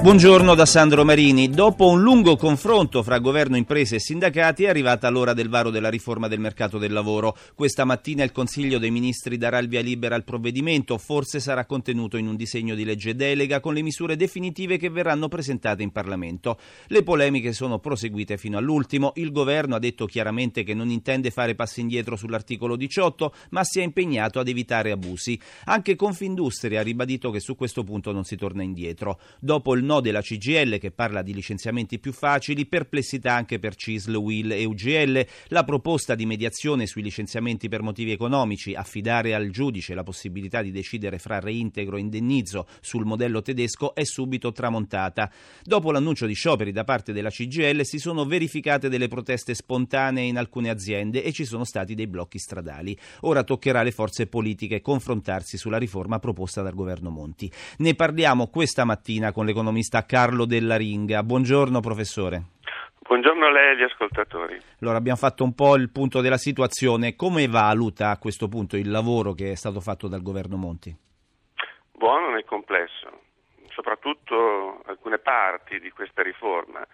Buongiorno da Sandro Marini. Dopo un lungo confronto fra governo, imprese e sindacati è arrivata l'ora del varo della riforma del mercato del lavoro. Questa mattina il Consiglio dei Ministri darà il via libera al provvedimento, forse sarà contenuto in un disegno di legge delega con le misure definitive che verranno presentate in Parlamento. Le polemiche sono proseguite fino all'ultimo. Il governo ha detto chiaramente che non intende fare passi indietro sull'articolo 18, ma si è impegnato ad evitare abusi. Anche Confindustria ha ribadito che su questo punto non si torna indietro. Dopo il no della CGL che parla di licenziamenti più facili, perplessità anche per CISL, WIL e UGL, la proposta di mediazione sui licenziamenti per motivi economici, affidare al giudice la possibilità di decidere fra reintegro e indennizzo sul modello tedesco è subito tramontata. Dopo l'annuncio di scioperi da parte della CGL si sono verificate delle proteste spontanee in alcune aziende e ci sono stati dei blocchi stradali. Ora toccherà alle forze politiche confrontarsi sulla riforma proposta dal governo Monti. Ne parliamo questa mattina con l'economista economista Carlo Della Ringa. Buongiorno professore. Buongiorno a lei e agli ascoltatori. Allora abbiamo fatto un po' il punto della situazione. Come valuta a questo punto il lavoro che è stato fatto dal governo Monti? Buono nel complesso, soprattutto alcune parti di questa riforma,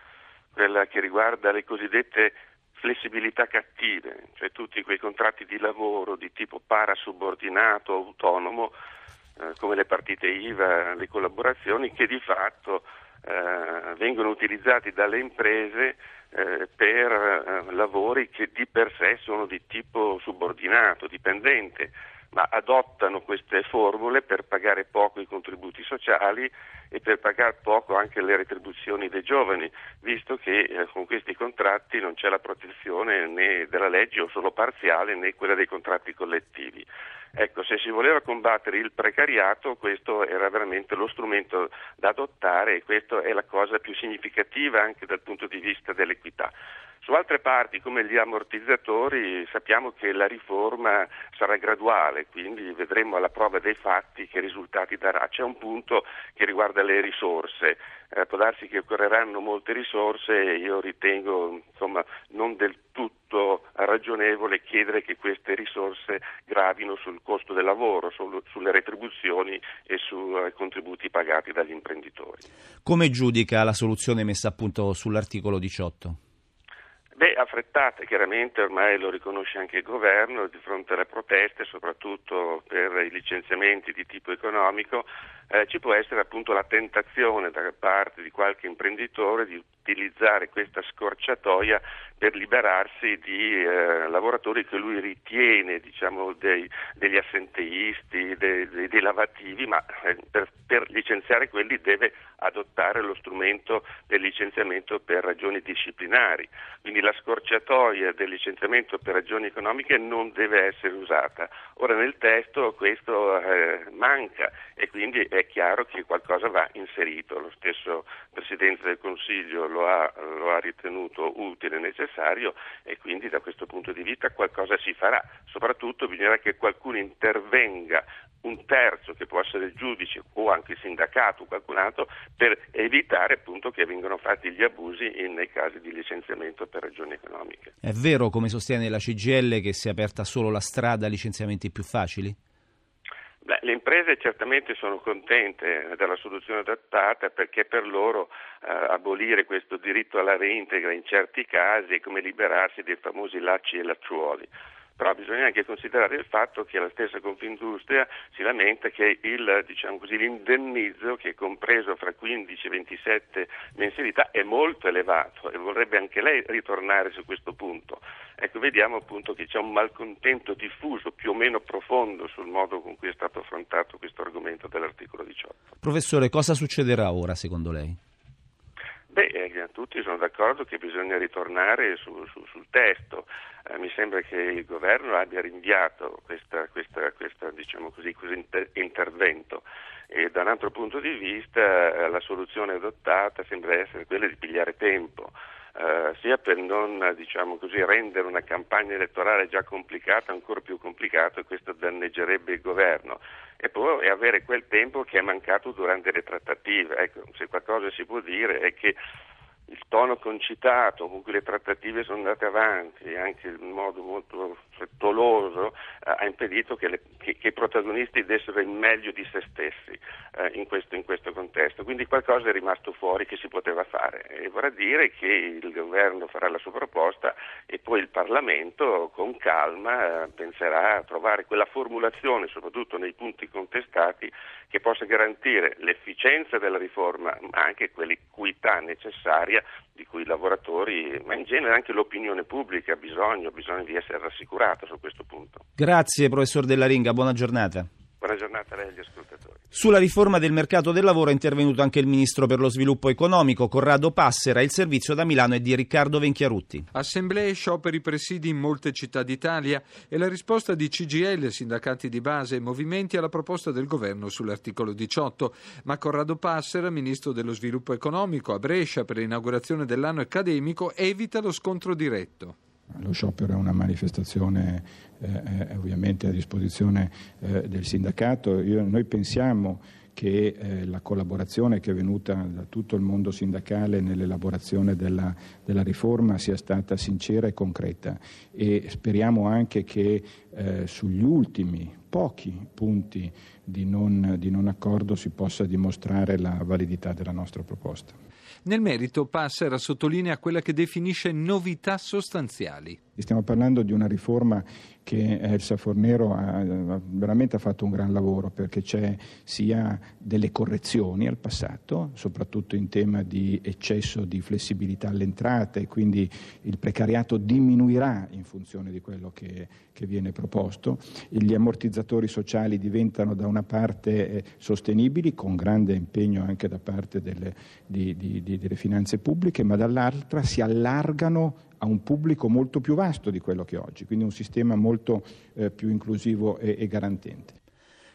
quella che riguarda le cosiddette flessibilità cattive, cioè tutti quei contratti di lavoro di tipo parasubordinato, autonomo, come le partite IVA, le collaborazioni che di fatto eh, vengono utilizzati dalle imprese eh, per eh, lavori che di per sé sono di tipo subordinato, dipendente, ma adottano queste formule per pagare poco i contributi sociali e per pagare poco anche le retribuzioni dei giovani, visto che eh, con questi contratti non c'è la protezione né della legge o solo parziale né quella dei contratti collettivi. Ecco, se si voleva combattere il precariato, questo era veramente lo strumento da adottare e questa è la cosa più significativa anche dal punto di vista dell'equità. Su altre parti, come gli ammortizzatori, sappiamo che la riforma sarà graduale, quindi vedremo alla prova dei fatti che risultati darà. C'è un punto che riguarda le risorse. Eh, può darsi che occorreranno molte risorse e io ritengo insomma, non del tutto ragionevole chiedere che queste risorse gravino sul costo del lavoro, sul, sulle retribuzioni e sui contributi pagati dagli imprenditori. Come giudica la soluzione messa a punto sull'articolo 18? Beh, affrettate chiaramente, ormai lo riconosce anche il governo, di fronte alle proteste, soprattutto per i licenziamenti di tipo economico, eh, ci può essere appunto la tentazione da parte di qualche imprenditore di utilizzare questa scorciatoia per liberarsi di eh, lavoratori che lui ritiene diciamo, dei, degli assenteisti, dei, dei, dei lavativi, ma eh, per, per, licenziare quelli deve adottare lo strumento del licenziamento per ragioni disciplinari. Quindi la scorciatoia del licenziamento per ragioni economiche non deve essere usata. Ora nel testo questo eh, manca e quindi è chiaro che qualcosa va inserito. Lo stesso Presidente del Consiglio lo ha, lo ha ritenuto utile e necessario e quindi da questo punto di vista qualcosa si farà. Soprattutto bisognerà che qualcuno intervenga un terzo che può essere il giudice o anche il sindacato o qualcun altro per evitare appunto che vengano fatti gli abusi nei casi di licenziamento per ragioni economiche. È vero, come sostiene la CGL, che si è aperta solo la strada a licenziamenti più facili? Beh, le imprese certamente sono contente della soluzione adottata perché per loro eh, abolire questo diritto alla reintegra in certi casi è come liberarsi dei famosi lacci e lacciuoli però bisogna anche considerare il fatto che la stessa Confindustria si lamenta che il, diciamo così, l'indennizzo che è compreso fra 15 e 27 mensilità è molto elevato e vorrebbe anche lei ritornare su questo punto. Ecco, vediamo appunto che c'è un malcontento diffuso, più o meno profondo, sul modo con cui è stato affrontato questo argomento dell'articolo 18. Professore, cosa succederà ora secondo lei? Beh, eh, tutti sono d'accordo che bisogna ritornare su, su, sul testo. Eh, mi sembra che il governo abbia rinviato questa, questa, questa, diciamo così, questo inter- intervento e da un altro punto di vista eh, la soluzione adottata sembra essere quella di pigliare tempo. Eh, sia per non diciamo così, rendere una campagna elettorale già complicata ancora più complicata e questo danneggerebbe il governo e poi avere quel tempo che è mancato durante le trattative. Ecco, se qualcosa si può dire è che il tono concitato con cui le trattative sono andate avanti, anche in modo molto frettoloso, eh, ha impedito che, le, che, che, i protagonisti dessero il meglio di se stessi eh, in, questo, in, questo, contesto. Quindi qualcosa è rimasto fuori che si poteva fare e vorrà dire che il governo farà la sua proposta e poi il Parlamento con calma eh, penserà a trovare quella formulazione, soprattutto nei punti contestati, che possa garantire l'efficienza della riforma ma anche quell'equità necessaria di cui i lavoratori, ma in genere anche l'opinione pubblica ha bisogno, ha bisogno di essere rassicurata su questo punto. Grazie professor Della Ringa, buona giornata. Buona giornata a lei e agli ascoltatori. Sulla riforma del mercato del lavoro è intervenuto anche il ministro per lo sviluppo economico, Corrado Passera. Il servizio da Milano è di Riccardo Venchiarutti. Assemblee e scioperi presidi in molte città d'Italia e la risposta di CGL, sindacati di base e movimenti alla proposta del governo sull'articolo 18. Ma Corrado Passera, ministro dello sviluppo economico, a Brescia per l'inaugurazione dell'anno accademico, evita lo scontro diretto. Lo sciopero è una manifestazione eh, ovviamente a disposizione eh, del sindacato. Io, noi pensiamo che eh, la collaborazione che è venuta da tutto il mondo sindacale nell'elaborazione della, della, riforma sia stata sincera e concreta e speriamo anche che eh, sugli ultimi pochi punti di non, di non accordo si possa dimostrare la validità della nostra proposta. Nel merito Passera sottolinea quella che definisce novità sostanziali. Stiamo parlando di una riforma che Elsa Fornero ha, veramente ha fatto un gran lavoro perché c'è sia delle correzioni al passato, soprattutto in tema di eccesso di flessibilità alle entrate, quindi il precariato diminuirà in funzione di quello che, che viene proposto, gli ammortizzatori sociali diventano da una parte eh, sostenibili con grande impegno anche da parte delle, di, di, di, delle finanze pubbliche, ma dall'altra si allargano a un pubblico molto più vasto di quello che è oggi, quindi un sistema molto eh, più inclusivo e, e garantente.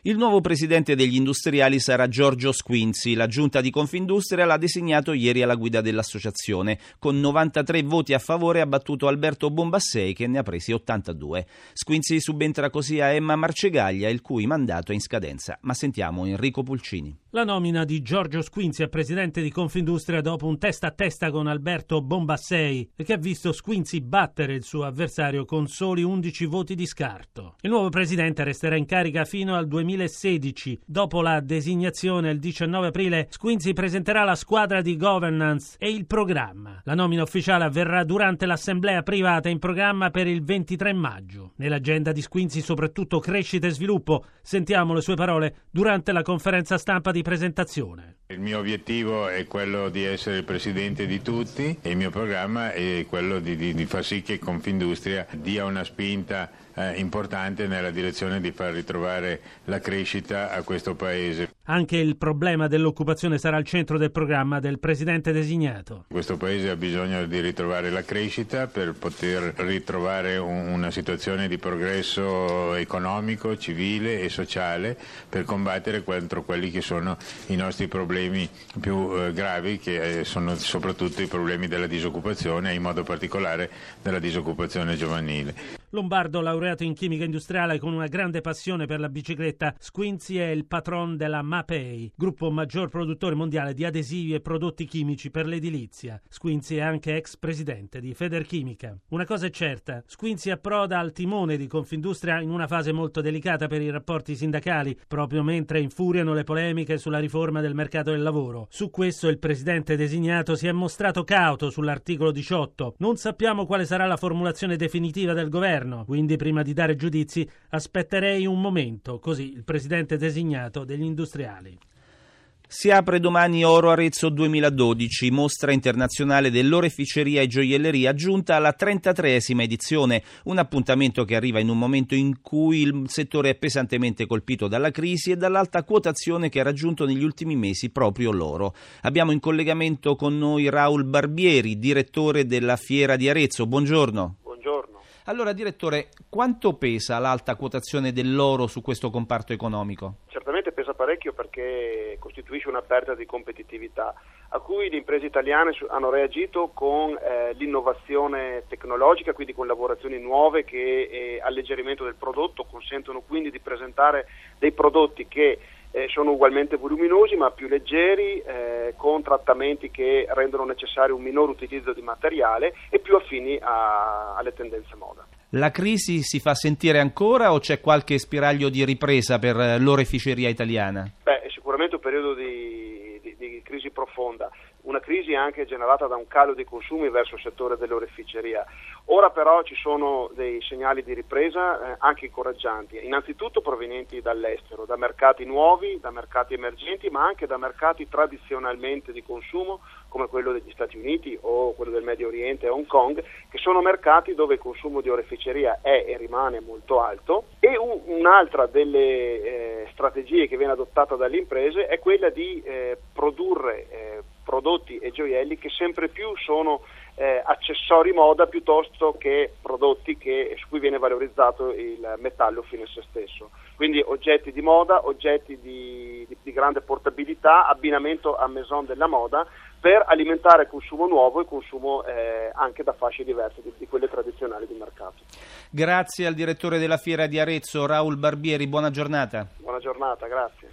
Il nuovo presidente degli industriali sarà Giorgio Squinzi. La giunta di Confindustria l'ha designato ieri alla guida dell'associazione. Con 93 voti a favore ha battuto Alberto Bombassei che ne ha presi 82. Squinzi subentra così a Emma Marcegaglia, il cui mandato è in scadenza. Ma sentiamo Enrico Pulcini. La nomina di Giorgio Squinzi a presidente di Confindustria dopo un testa a testa con Alberto Bombassei che ha visto Squinzi battere il suo avversario con soli 11 voti di scarto. Il nuovo presidente resterà in carica fino al 2016. Dopo la designazione il 19 aprile, Squinzi presenterà la squadra di governance e il programma. La nomina ufficiale avverrà durante l'assemblea privata in programma per il 23 maggio. Nell'agenda di Squinzi soprattutto crescita e sviluppo. Sentiamo le sue parole durante la conferenza stampa di di presentazione. Il mio obiettivo è quello di essere il presidente di tutti e il mio programma è quello di, di, di far sì che Confindustria dia una spinta eh, importante nella direzione di far ritrovare la crescita a questo Paese. Anche il problema dell'occupazione sarà al centro del programma del Presidente designato. Questo Paese ha bisogno di ritrovare la crescita per poter ritrovare un, una situazione di progresso economico, civile e sociale per combattere contro quelli che sono i nostri problemi più eh, gravi, che eh, sono soprattutto i problemi della disoccupazione e in modo particolare della disoccupazione giovanile. Lombardo, laureato in chimica industriale con una grande passione per la bicicletta, Squinzi è il patron della Mapei, gruppo maggior produttore mondiale di adesivi e prodotti chimici per l'edilizia. Squinzi è anche ex presidente di Federchimica. Una cosa è certa, Squinzi approda al timone di Confindustria in una fase molto delicata per i rapporti sindacali, proprio mentre infuriano le polemiche sulla riforma del mercato del lavoro. Su questo il presidente designato si è mostrato cauto sull'articolo 18. Non sappiamo quale sarà la formulazione definitiva del governo quindi prima di dare giudizi aspetterei un momento, così il presidente designato degli industriali. Si apre domani Oro Arezzo 2012, mostra internazionale dell'oreficeria e gioielleria giunta alla 33esima edizione, un appuntamento che arriva in un momento in cui il settore è pesantemente colpito dalla crisi e dall'alta quotazione che ha raggiunto negli ultimi mesi proprio l'oro. Abbiamo in collegamento con noi Raul Barbieri, direttore della Fiera di Arezzo. Buongiorno. Allora, direttore, quanto pesa l'alta quotazione dell'oro su questo comparto economico? Certamente pesa parecchio perché costituisce una perdita di competitività a cui le imprese italiane hanno reagito con eh, l'innovazione tecnologica, quindi con lavorazioni nuove che eh, alleggerimento del prodotto consentono quindi di presentare dei prodotti che eh, sono ugualmente voluminosi ma più leggeri, eh, con trattamenti che rendono necessario un minor utilizzo di materiale e più affini a, alle tendenze moda. La crisi si fa sentire ancora o c'è qualche spiraglio di ripresa per eh, l'oreficeria italiana? Beh, è sicuramente un periodo di, di, di crisi profonda una crisi anche generata da un calo dei consumi verso il settore dell'oreficeria. Ora però ci sono dei segnali di ripresa eh, anche incoraggianti, innanzitutto provenienti dall'estero, da mercati nuovi, da mercati emergenti, ma anche da mercati tradizionalmente di consumo come quello degli Stati Uniti o quello del Medio Oriente e Hong Kong, che sono mercati dove il consumo di oreficeria è e rimane molto alto. E un, un'altra delle eh, strategie che viene adottata dalle imprese è quella di eh, produrre eh, prodotti e gioielli che sempre più sono eh, accessori moda piuttosto che prodotti che, su cui viene valorizzato il metallo fine a se stesso. Quindi oggetti di moda, oggetti di, di, di grande portabilità, abbinamento a maison della moda per alimentare consumo nuovo e consumo eh, anche da fasce diverse di, di, quelle tradizionali di mercato. Grazie al direttore della fiera di Arezzo, Raul Barbieri, buona giornata. Buona giornata, grazie.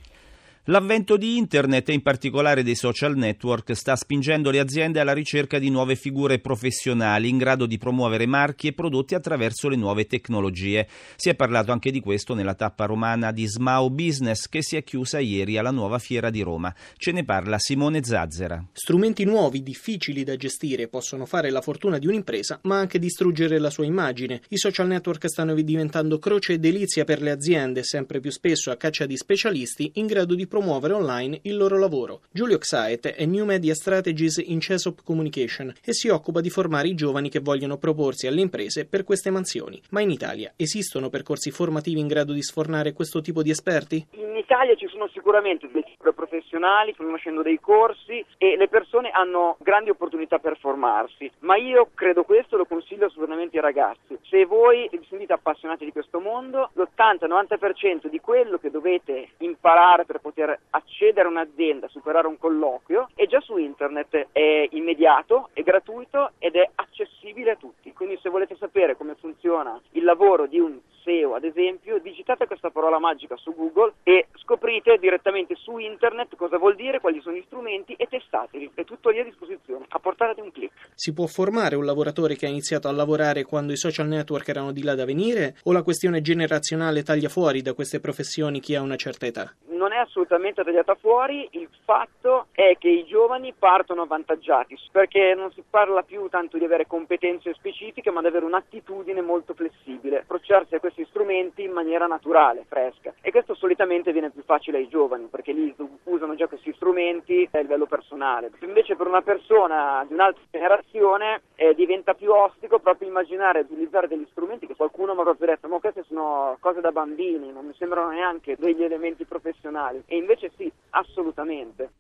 L'avvento di Internet e in particolare dei social network sta spingendo le aziende alla ricerca di nuove figure professionali in grado di promuovere marchi e prodotti attraverso le nuove tecnologie. Si è parlato anche di questo nella tappa romana di Smau Business che si è chiusa ieri alla nuova fiera di Roma. Ce ne parla Simone Zazzera. Strumenti nuovi, difficili da gestire, possono fare la fortuna di un'impresa, ma anche distruggere la sua immagine. I social network stanno diventando croce e delizia per le aziende, sempre più spesso a caccia di specialisti in grado di promuovere online il loro lavoro. Giulio Xaet è New Media Strategies in Cesop Communication e si occupa di formare i giovani che vogliono proporsi alle imprese per queste mansioni. Ma in Italia esistono percorsi formativi in grado di sfornare questo tipo di esperti? In Italia ci sono sicuramente delle professionali, stanno facendo dei corsi e le persone hanno grandi opportunità per formarsi, ma io credo questo, lo consiglio assolutamente ai ragazzi. Se voi vi sentite appassionati di questo mondo, l'80-90% di quello che dovete imparare per poter accedere a un'azienda, superare un colloquio, è già su internet, è immediato, è gratuito ed è accessibile a tutti. Quindi se volete sapere come funziona il lavoro di un SEO, ad esempio, digitate questa parola magica su Google e scoprite direttamente su internet cosa vuol dire, quali sono gli strumenti e testateli. È tutto lì a disposizione, a portata di un clic. Si può formare un lavoratore che ha iniziato a lavorare quando i social network erano di là da venire o la questione generazionale taglia fuori da queste professioni chi ha una certa età? Non è assolutamente tagliata fuori, il fatto è che i giovani partono avvantaggiati perché non si parla più tanto di avere competenze specifiche ma di avere un'attitudine molto flessibile, approcciarsi a questi strumenti in maniera naturale, fresca e questo solitamente viene più facile ai giovani perché lì usano già questi strumenti a livello personale. Invece per una persona di un'altra generazione eh, diventa più ostico proprio immaginare di utilizzare degli strumenti che qualcuno mi ha proprio detto ma queste sono cose da bambini, non mi sembrano neanche degli elementi professionali nazionali e invece sì, assolutamente.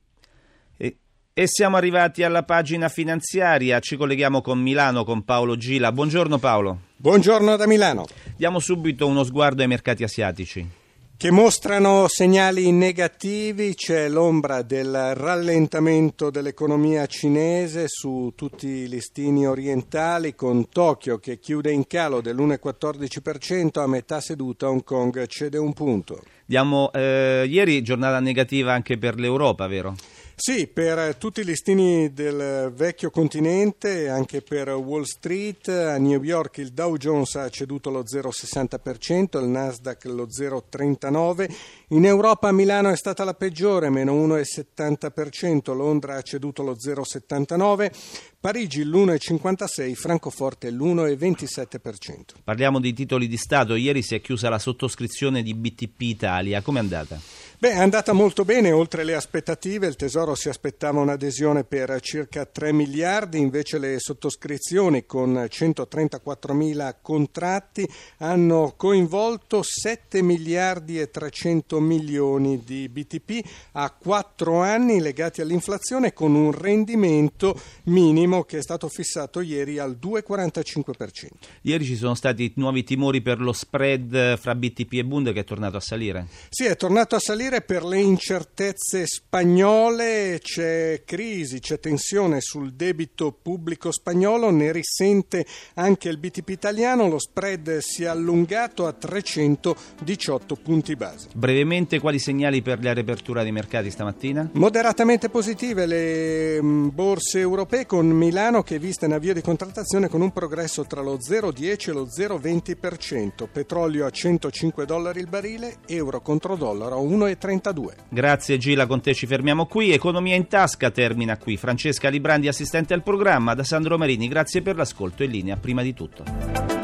E, e siamo arrivati alla pagina finanziaria, ci colleghiamo con Milano con Paolo Gila. Buongiorno Paolo. Buongiorno da Milano. Diamo subito uno sguardo ai mercati asiatici che mostrano segnali negativi, c'è l'ombra del rallentamento dell'economia cinese su tutti i listini orientali con Tokyo che chiude in calo dell'1,14%, a metà seduta Hong Kong cede un punto. Diamo, eh, ieri giornata negativa anche per l'Europa, vero? Sì, per tutti i listini del vecchio continente anche per Wall Street, a New York il Dow Jones ha ceduto lo 0,60%, il Nasdaq lo 0,39%, in Europa Milano è stata la peggiore, meno 1,70%, Londra ha ceduto lo 0,79%, Parigi l'1,56%, Francoforte l'1,27%. Parliamo di titoli di Stato, ieri si è chiusa la sottoscrizione di BTP Italia, com'è andata? Beh, è andata molto bene, oltre le aspettative, il Tesoro si aspettava un'adesione per circa 3 miliardi, invece le sottoscrizioni con 134 mila contratti hanno coinvolto 7 miliardi e 300 milioni di BTP a 4 anni legati all'inflazione con un rendimento minimo che è stato fissato ieri al 2,45%. Ieri ci sono stati nuovi timori per lo spread fra BTP e Bund che è tornato a salire. Sì, è tornato a salire per le incertezze spagnole, c'è crisi, c'è tensione sul debito pubblico spagnolo, ne risente anche il BTP italiano, lo spread si è allungato a 318 punti base. Brevemente quali segnali per la riapertura dei mercati stamattina? Moderatamente positive le mm, borse europee con Milano che è vista in avvio di contrattazione con un progresso tra lo 0,10 e lo 0,20%, petrolio a 105 dollari il barile, euro contro dollaro a 1,32. Grazie Gila, con te ci fermiamo qui. Economia in tasca termina qui. Francesca Librandi, assistente al programma, da Sandro Marini, grazie per l'ascolto e linea prima di tutto.